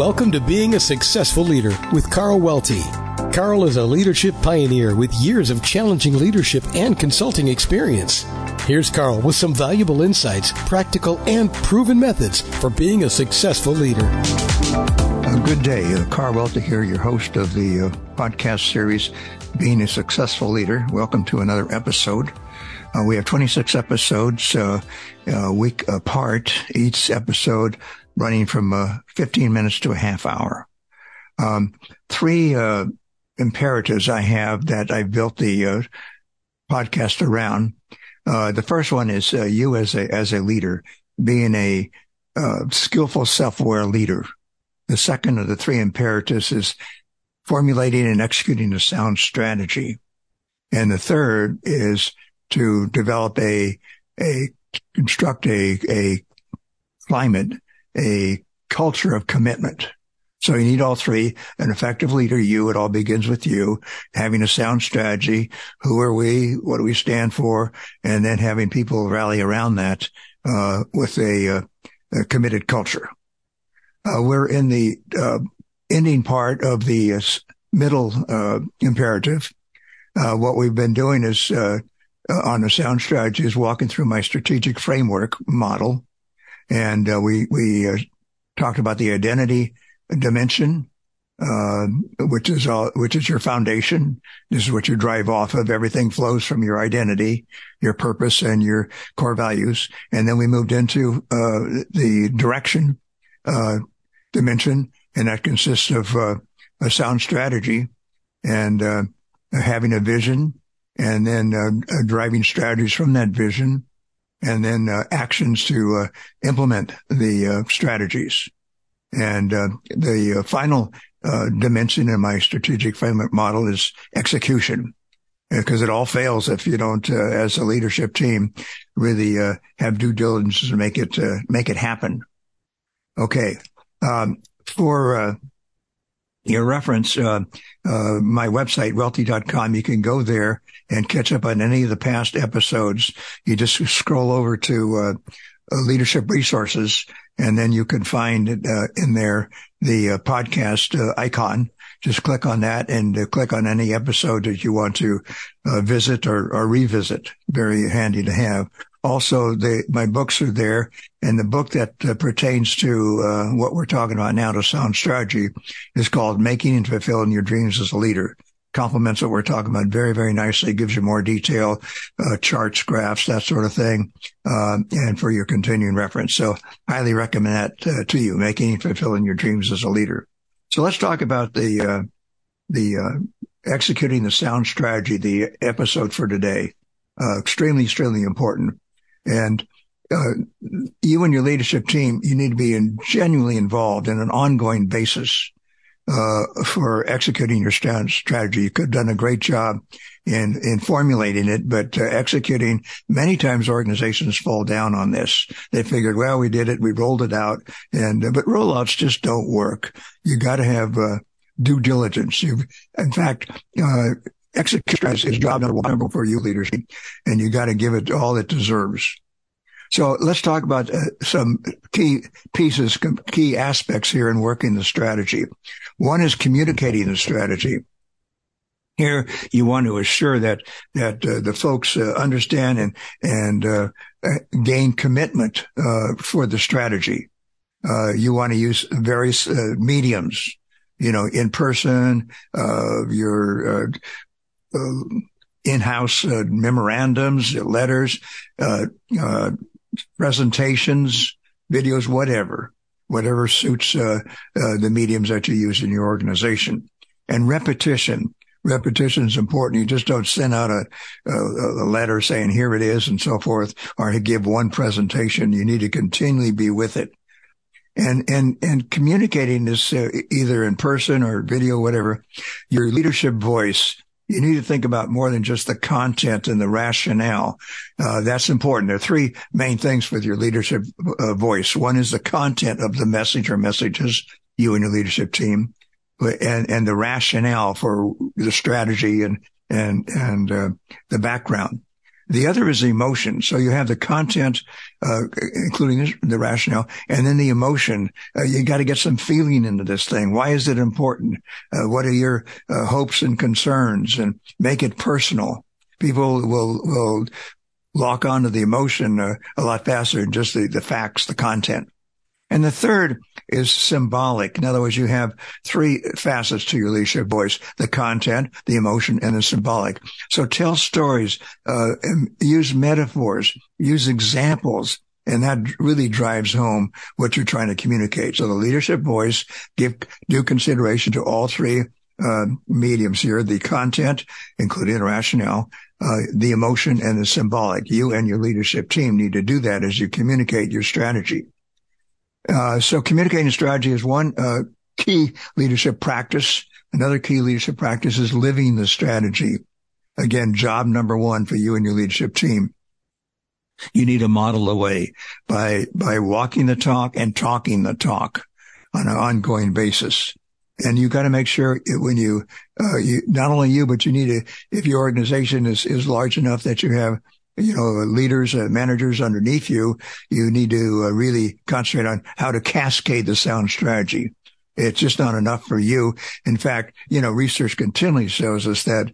Welcome to Being a Successful Leader with Carl Welty. Carl is a leadership pioneer with years of challenging leadership and consulting experience. Here's Carl with some valuable insights, practical and proven methods for being a successful leader. Uh, good day. Uh, Carl Welty here, your host of the uh, podcast series, Being a Successful Leader. Welcome to another episode. Uh, we have 26 episodes, uh, a week apart, each episode running from uh, 15 minutes to a half hour. Um, three uh, imperatives I have that I built the uh, podcast around. Uh, the first one is uh, you as a as a leader being a uh, skillful, self-aware leader. The second of the three imperatives is formulating and executing a sound strategy, and the third is to develop a a construct a a climate a culture of commitment. So you need all three. An effective leader, you, it all begins with you, having a sound strategy. Who are we? What do we stand for? And then having people rally around that, uh, with a, uh, a, committed culture. Uh, we're in the, uh, ending part of the uh, middle, uh, imperative. what we've been doing is, on the sound strategy is walking through my strategic framework model and uh, we we uh, talked about the identity dimension, uh, which is all, which is your foundation. This is what you drive off of. Everything flows from your identity, your purpose, and your core values. And then we moved into uh, the direction uh, dimension, and that consists of uh, a sound strategy and having a vision, and then driving strategies from that vision and then uh, actions to uh, implement the uh, strategies. And uh, the uh, final dimension in my strategic framework model is execution, because it all fails if you don't, as a leadership team, really have due diligence to make it make it happen. Okay, um, for your reference, uh, uh, my website, welty.com. You can go there and catch up on any of the past episodes. You just scroll over to, uh, uh leadership resources and then you can find, uh, in there the uh, podcast icon. Just click on that and click on any episode that you want to visit or, or revisit. Very handy to have. Also, the, my books are there, and the book that uh, pertains to uh, what we're talking about now, to sound strategy, is called "Making and Fulfilling Your Dreams as a Leader." Complements what we're talking about very, very nicely. Gives you more detail, uh, charts, graphs, that sort of thing, um, and for your continuing reference. So, highly recommend that uh, to you. Making and fulfilling your dreams as a leader. So, let's talk about the uh, the uh, executing the sound strategy. The episode for today. extremely, extremely important. And uh, you and your leadership team, you need to be in, genuinely involved in an ongoing basis uh, for executing your strategy. You could have done a great job in in formulating it, but uh, executing. Many times, organizations fall down on this. They figured, well, we did it, we rolled it out, and uh, but rollouts just don't work. You got to have uh, due diligence. You, in fact, uh, execution is job number one for you leadership, and you got to give it all it deserves. So let's talk about uh, some key pieces, key aspects here in working the strategy. One is communicating the strategy. Here, you want to assure that that uh, the folks uh, understand and and uh, uh, gain commitment uh, for the strategy. you want to use various mediums, you know, in person, your uh, in-house uh, memorandums, letters, uh, uh, presentations, videos, whatever, whatever suits uh, the mediums that you use in your organization. And repetition. Repetition is important. You just don't send out a, a, letter saying here it is and so forth, or to give one presentation. You need to continually be with it and and and communicating this uh, either in person or video, whatever. Your leadership voice you need to think about more than just the content and the rationale. Uh, that's important. There are three main things with your leadership uh, voice. One is the content of the message or messages you and your leadership team, and and the rationale for the strategy and and and uh, the background. The other is emotion. So you have the content, uh, including the rationale, and then the emotion. Uh, you got to get some feeling into this thing. Why is it important? Uh, what are your uh, hopes and concerns? And make it personal. People will will lock onto the emotion uh, a lot faster than just the, the facts, the content. And the third is symbolic. In other words, you have three facets to your leadership voice, the content, the emotion, and the symbolic. So tell stories, uh, use metaphors, use examples, and that really drives home what you're trying to communicate. So the leadership voice, give due consideration to all three uh, mediums here, the content, including the rationale, uh, the emotion and the symbolic. You and your leadership team need to do that as you communicate your strategy. Uh, so communicating strategy is one uh, key leadership practice. Another key leadership practice is living the strategy. Again, job number one for you and your leadership team. You need to model the way by, by walking the talk and talking the talk on an ongoing basis. And you got to make sure when you, uh, you, not only you, but you need to, if your organization is, is large enough that you have you know, leaders, uh, managers underneath you, you need to uh, really concentrate on how to cascade the sound strategy. It's just not enough for you. In fact, you know, research continually shows us that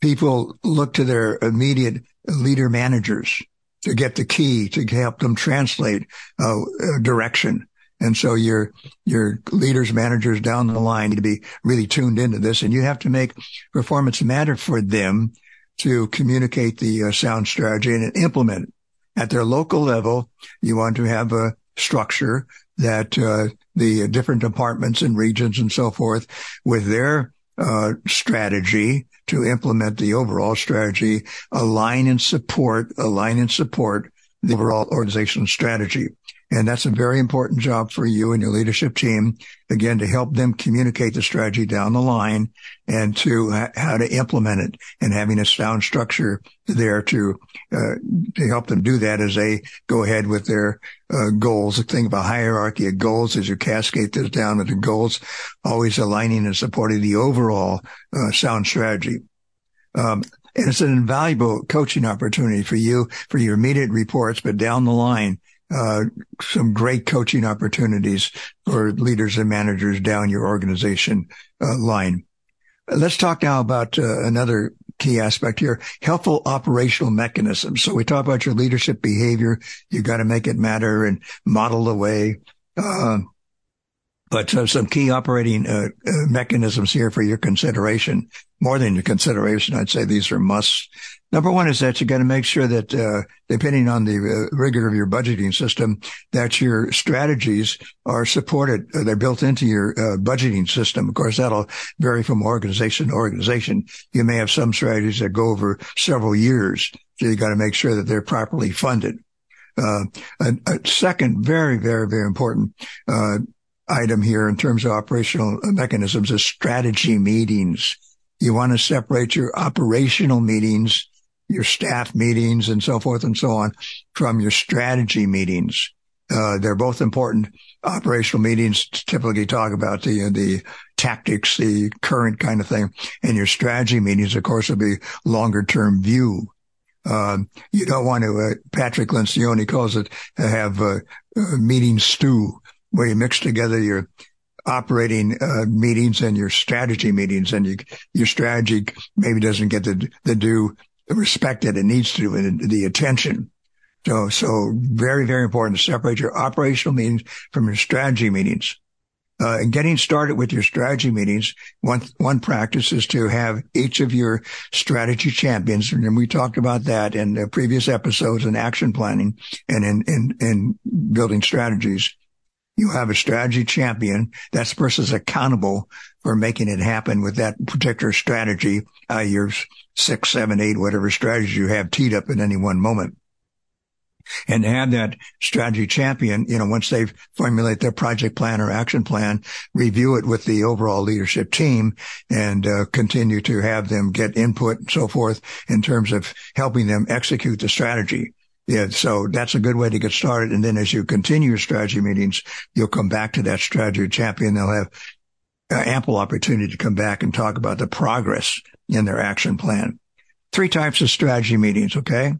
people look to their immediate leader managers to get the key to help them translate uh, direction. And so your, your leaders, managers down the line need to be really tuned into this and you have to make performance matter for them to communicate the uh, sound strategy and implement it. At their local level, you want to have a structure that uh, the different departments and regions and so forth with their uh, strategy to implement the overall strategy, align and support, align and support the overall organizational strategy. And that's a very important job for you and your leadership team, again, to help them communicate the strategy down the line and to ha- how to implement it and having a sound structure there to, uh, to help them do that as they go ahead with their uh, goals. Think of a hierarchy of goals as you cascade this down with the goals, always aligning and supporting the overall uh, sound strategy. Um, and it's an invaluable coaching opportunity for you, for your immediate reports, but down the line, uh, some great coaching opportunities for leaders and managers down your organization uh, line. Let's talk now about uh, another key aspect here, helpful operational mechanisms. So we talk about your leadership behavior. You got to make it matter and model the way. Uh, but uh, some key operating mechanisms here for your consideration. More than your consideration, I'd say these are musts. Number one is that you got to make sure that, uh, depending on the uh, rigor of your budgeting system, that your strategies are supported. Uh, they're built into your budgeting system. Of course, that'll vary from organization to organization. You may have some strategies that go over several years. So you got to make sure that they're properly funded. Uh, a, a, second very, very, very important, uh, item here in terms of operational mechanisms is strategy meetings. You want to separate your operational meetings, your staff meetings and so forth and so on from your strategy meetings. Uh, they're both important. Operational meetings typically talk about the, the tactics, the current kind of thing. And your strategy meetings, of course, will be longer term view. Um, you don't want to, uh, Patrick Lencioni calls it, uh, have, uh, uh, meeting stew where you mix together your operating uh, meetings and your strategy meetings and you, your strategy maybe doesn't get the, the due respect that it needs to and the attention. So, so very, very important to separate your operational meetings from your strategy meetings. Uh, and getting started with your strategy meetings, one, one practice is to have each of your strategy champions. And we talked about that in the previous episodes in action planning and in, in, in building strategies you have a strategy champion. That person's accountable for making it happen with that particular strategy, uh, your six, seven, eight, whatever strategies you have teed up in any one moment. And have that strategy champion, you know, once they formulate their project plan or action plan, review it with the overall leadership team and uh, continue to have them get input and so forth in terms of helping them execute the strategy. Yeah. So that's a good way to get started. And then as you continue your strategy meetings, you'll come back to that strategy champion. They'll have uh, ample opportunity to come back and talk about the progress in their action plan. three types of strategy meetings. Okay.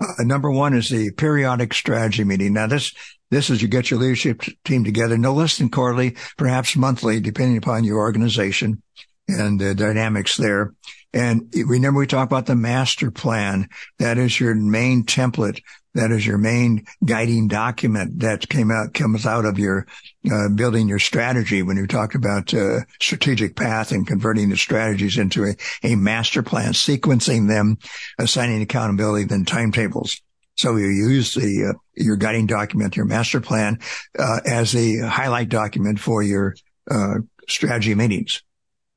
Uh, number one is the periodic strategy meeting. Now this, this is you get your leadership team together, no less than quarterly, perhaps monthly, depending upon your organization and the dynamics there. And remember we talked about the master plan. That is your main template. That is your main guiding document that came out, comes out of your, uh, building your strategy when you talked about, uh, strategic path and converting the strategies into a, a master plan, sequencing them, assigning accountability, then timetables. So you use the, uh, your guiding document, your master plan, uh, as a highlight document for your, uh, strategy meetings.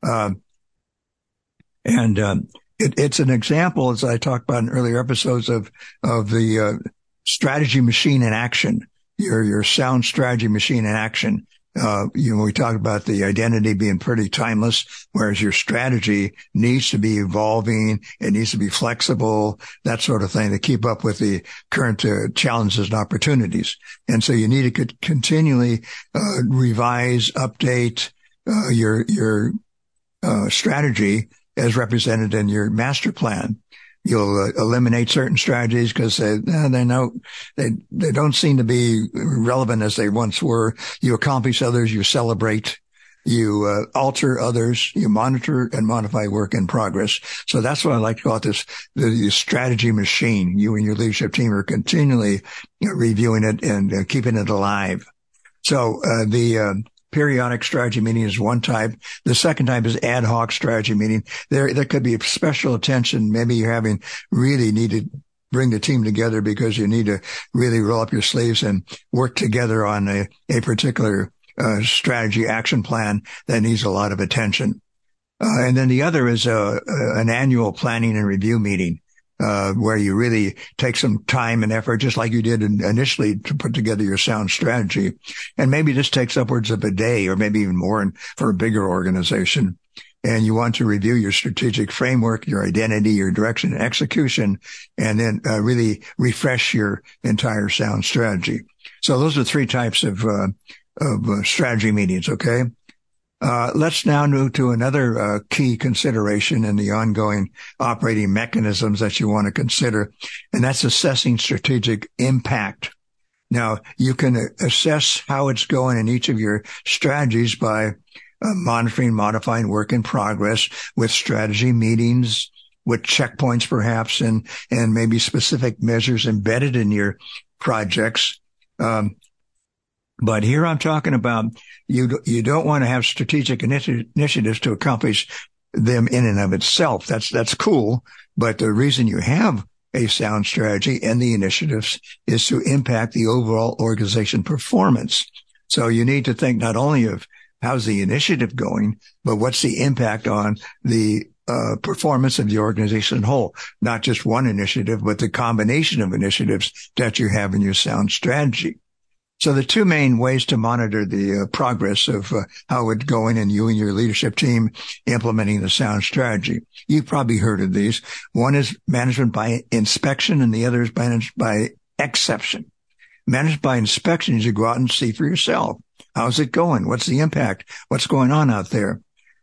Um, and um, it, it's an example, as I talked about in earlier episodes, of of the uh, strategy machine in action. Your your sound strategy machine in action. Uh, you know, we talk about the identity being pretty timeless, whereas your strategy needs to be evolving. It needs to be flexible, that sort of thing to keep up with the current uh, challenges and opportunities. And so you need to continually uh, revise, update uh, your your uh, strategy as represented in your master plan. You'll uh, eliminate certain strategies because they, uh, they know they, they don't seem to be relevant as they once were. You accomplish others, you celebrate, you uh, alter others, you monitor and modify work in progress. So that's what I like to call it this, the, the strategy machine. You and your leadership team are continually reviewing it and uh, keeping it alive. So, uh, the, uh, periodic strategy meeting is one type. The second type is ad hoc strategy meeting. There, there could be special attention. Maybe you're having really need to bring the team together because you need to really roll up your sleeves and work together on a, a particular uh, strategy action plan that needs a lot of attention. Uh, and then the other is a, a, an annual planning and review meeting uh, where you really take some time and effort, just like you did initially to put together your sound strategy. And maybe this takes upwards of a day or maybe even more for a bigger organization. And you want to review your strategic framework, your identity, your direction and execution, and then uh, really refresh your entire sound strategy. So those are three types of, uh, of uh, strategy meetings. Okay. Uh, let's now move to another uh, key consideration in the ongoing operating mechanisms that you want to consider, and that's assessing strategic impact. Now, you can assess how it's going in each of your strategies by uh, monitoring, modifying work in progress with strategy meetings, with checkpoints perhaps, and, and maybe specific measures embedded in your projects. Um, but here I'm talking about you, you don't want to have strategic initi- initiatives to accomplish them in and of itself. That's, that's cool. But the reason you have a sound strategy and the initiatives is to impact the overall organization performance. So you need to think not only of how's the initiative going, but what's the impact on the uh, performance of the organization whole, not just one initiative, but the combination of initiatives that you have in your sound strategy. So the two main ways to monitor the uh, progress of uh, how it's going and you and your leadership team implementing the sound strategy. You've probably heard of these. One is management by inspection and the other is managed by exception. Managed by inspection is you go out and see for yourself. How's it going? What's the impact? What's going on out there?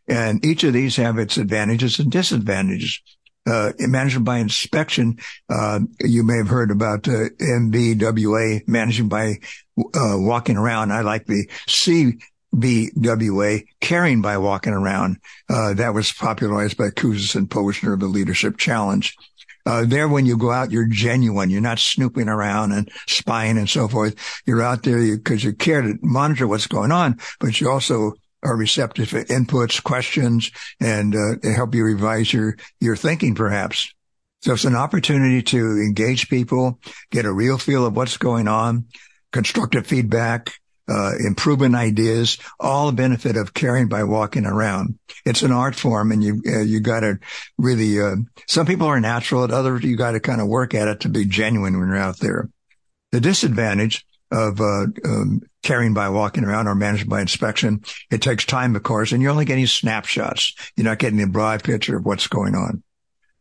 And each of these have its advantages and disadvantages uh, management by inspection. Uh, you may have heard about uh, MBWA managing by uh, walking around. I like the CBWA caring by walking around. Uh, that was popularized by Kouzes and Posner of the Leadership Challenge. Uh, there, when you go out, you're genuine. You're not snooping around and spying and so forth. You're out there because you, you care to monitor what's going on, but you also are receptive to inputs, questions, and uh, help you revise your your thinking, perhaps. So it's an opportunity to engage people, get a real feel of what's going on, constructive feedback, uh, improvement ideas, all the benefit of caring by walking around. It's an art form and you, uh, you gotta really, uh, some people are natural at others you gotta kind of work at it to be genuine when you're out there. The disadvantage of uh, um, caring by walking around or managed by inspection. It takes time, of course, and you're only getting snapshots. You're not getting a broad picture of what's going on.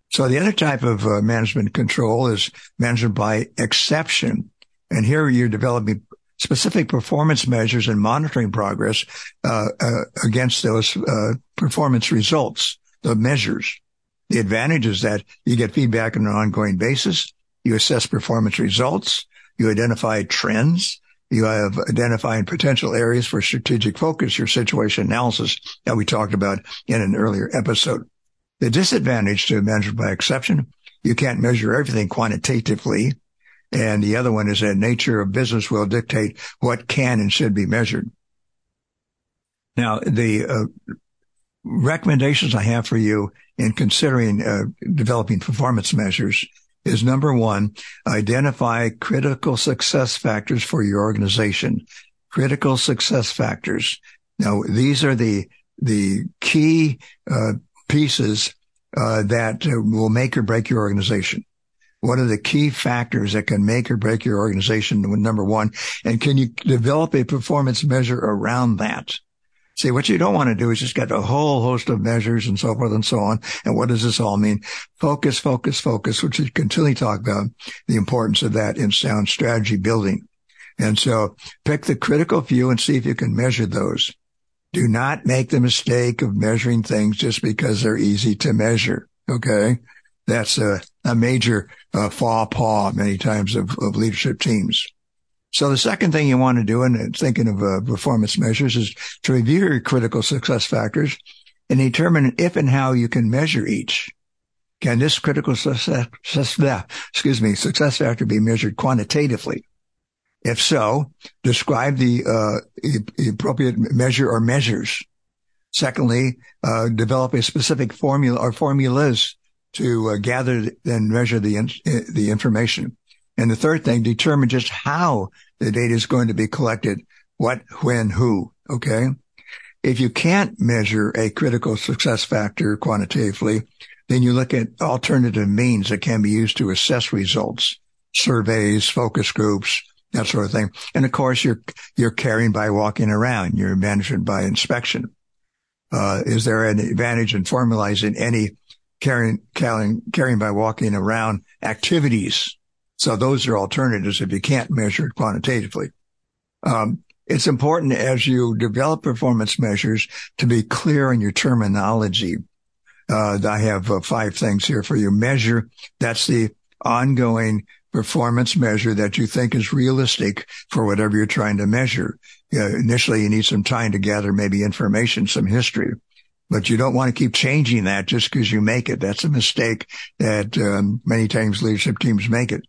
So the other type of uh, management control is management by exception. And here you're developing specific performance measures and monitoring progress uh, uh, against those uh, performance results, the measures. The advantage is that you get feedback on an ongoing basis. You assess performance results. You identify trends. You have identified potential areas for strategic focus, your situation analysis that we talked about in an earlier episode. The disadvantage to management by exception, you can't measure everything quantitatively. And the other one is that nature of business will dictate what can and should be measured. Now, the uh, recommendations I have for you in considering uh, developing performance measures is number one, identify critical success factors for your organization. Critical success factors. Now, these are the, the key, uh, pieces, uh, that will make or break your organization. What are the key factors that can make or break your organization? Number one. And can you develop a performance measure around that? See, what you don't want to do is just get a whole host of measures and so forth and so on. And what does this all mean? Focus, focus, focus, which we continually talk about the importance of that in sound strategy building. And so pick the critical few and see if you can measure those. Do not make the mistake of measuring things just because they're easy to measure. Okay. That's a, a major uh, faux pas many times of, of leadership teams. So the second thing you want to do in thinking of uh, performance measures is to review your critical success factors and determine if and how you can measure each. Can this critical success, excuse me, success factor be measured quantitatively? If so, describe the, uh, appropriate measure or measures. Secondly, uh, develop a specific formula or formulas to uh, gather and measure the, in, the information. And the third thing, determine just how the data is going to be collected, what, when, who. Okay. If you can't measure a critical success factor quantitatively, then you look at alternative means that can be used to assess results, surveys, focus groups, that sort of thing. And of course, you're, you're caring by walking around. You're management by inspection. Uh, is there an advantage in formalizing any caring, caring, caring by walking around activities so those are alternatives if you can't measure it quantitatively. Um, it's important as you develop performance measures to be clear on your terminology. Uh, I have uh, five things here for you. Measure. That's the ongoing performance measure that you think is realistic for whatever you're trying to measure. Uh, initially, you need some time to gather maybe information, some history, but you don't want to keep changing that just because you make it. That's a mistake that um, many times leadership teams make it.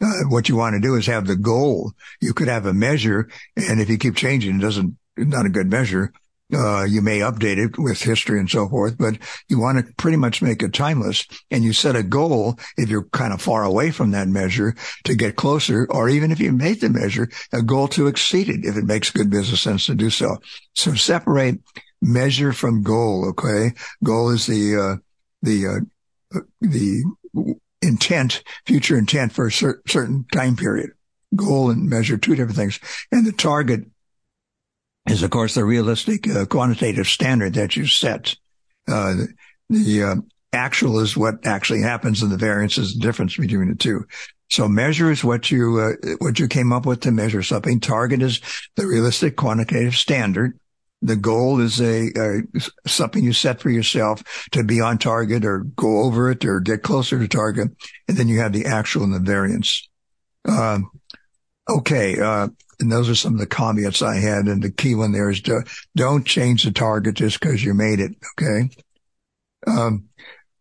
Uh, what you want to do is have the goal. You could have a measure, and if you keep changing, it doesn't, not a good measure. Uh, you may update it with history and so forth, but you want to pretty much make it timeless. And you set a goal if you're kind of far away from that measure to get closer, or even if you made the measure, a goal to exceed it if it makes good business sense to do so. So separate measure from goal. Okay. Goal is the, uh, the, uh, the intent, future intent for a cer- certain time period. Goal and measure, two different things. And the target is, of course, the realistic uh, quantitative standard that you set. Uh, the, the uh, actual is what actually happens and the variance is the difference between the two. So measure is what you, uh, what you came up with to measure something. Target is the realistic quantitative standard. The goal is a, a, something you set for yourself to be on target or go over it or get closer to target. And then you have the actual and the variance. Um, okay. Uh, and those are some of the caveats I had. And the key one there is to, don't change the target just because you made it. Okay. Um,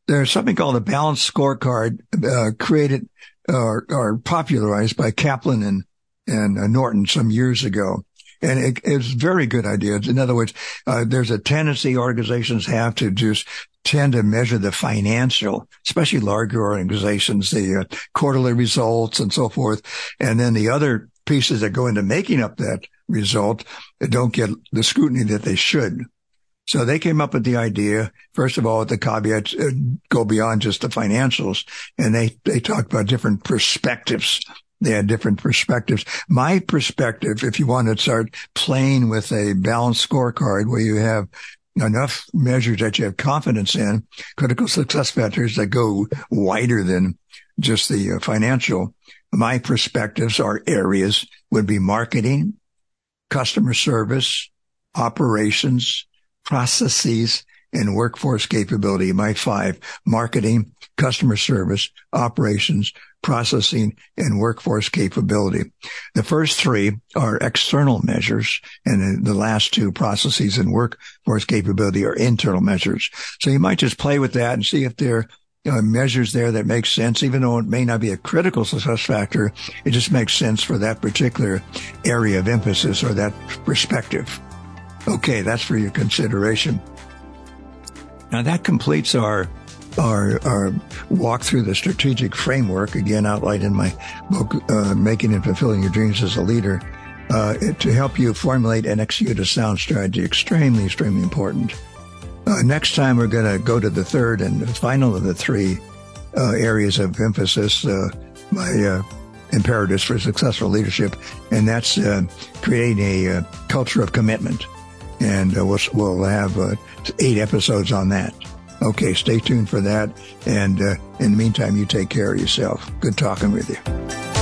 there's something called a balanced scorecard, uh, created or, or popularized by Kaplan and, and uh, Norton some years ago. And it, it's very good ideas. In other words, uh, there's a tendency organizations have to just tend to measure the financial, especially larger organizations, the uh, quarterly results and so forth. And then the other pieces that go into making up that result don't get the scrutiny that they should. So they came up with the idea, first of all, the caveats uh, go beyond just the financials and they, they talked about different perspectives they had different perspectives. My perspective, if you want to start playing with a balanced scorecard where you have enough measures that you have confidence in, critical success factors that go wider than just the uh, financial. My perspectives or areas would be marketing, customer service, operations, processes, and workforce capability. My five, marketing, customer service, operations, processing, and workforce capability. The first three are external measures and the last two processes and workforce capability are internal measures. So you might just play with that and see if there are measures there that make sense, even though it may not be a critical success factor. It just makes sense for that particular area of emphasis or that perspective. Okay, that's for your consideration. Now that completes our our, our walk through the strategic framework, again outlined in my book, uh, Making and Fulfilling Your Dreams as a Leader, uh, to help you formulate and execute a sound strategy. Extremely, extremely important. Uh, next time, we're going to go to the third and final of the three uh, areas of emphasis, uh, my uh, imperatives for successful leadership, and that's creating a culture of commitment and uh, we'll, we'll have uh, eight episodes on that. Okay, stay tuned for that. And uh, in the meantime, you take care of yourself. Good talking with you.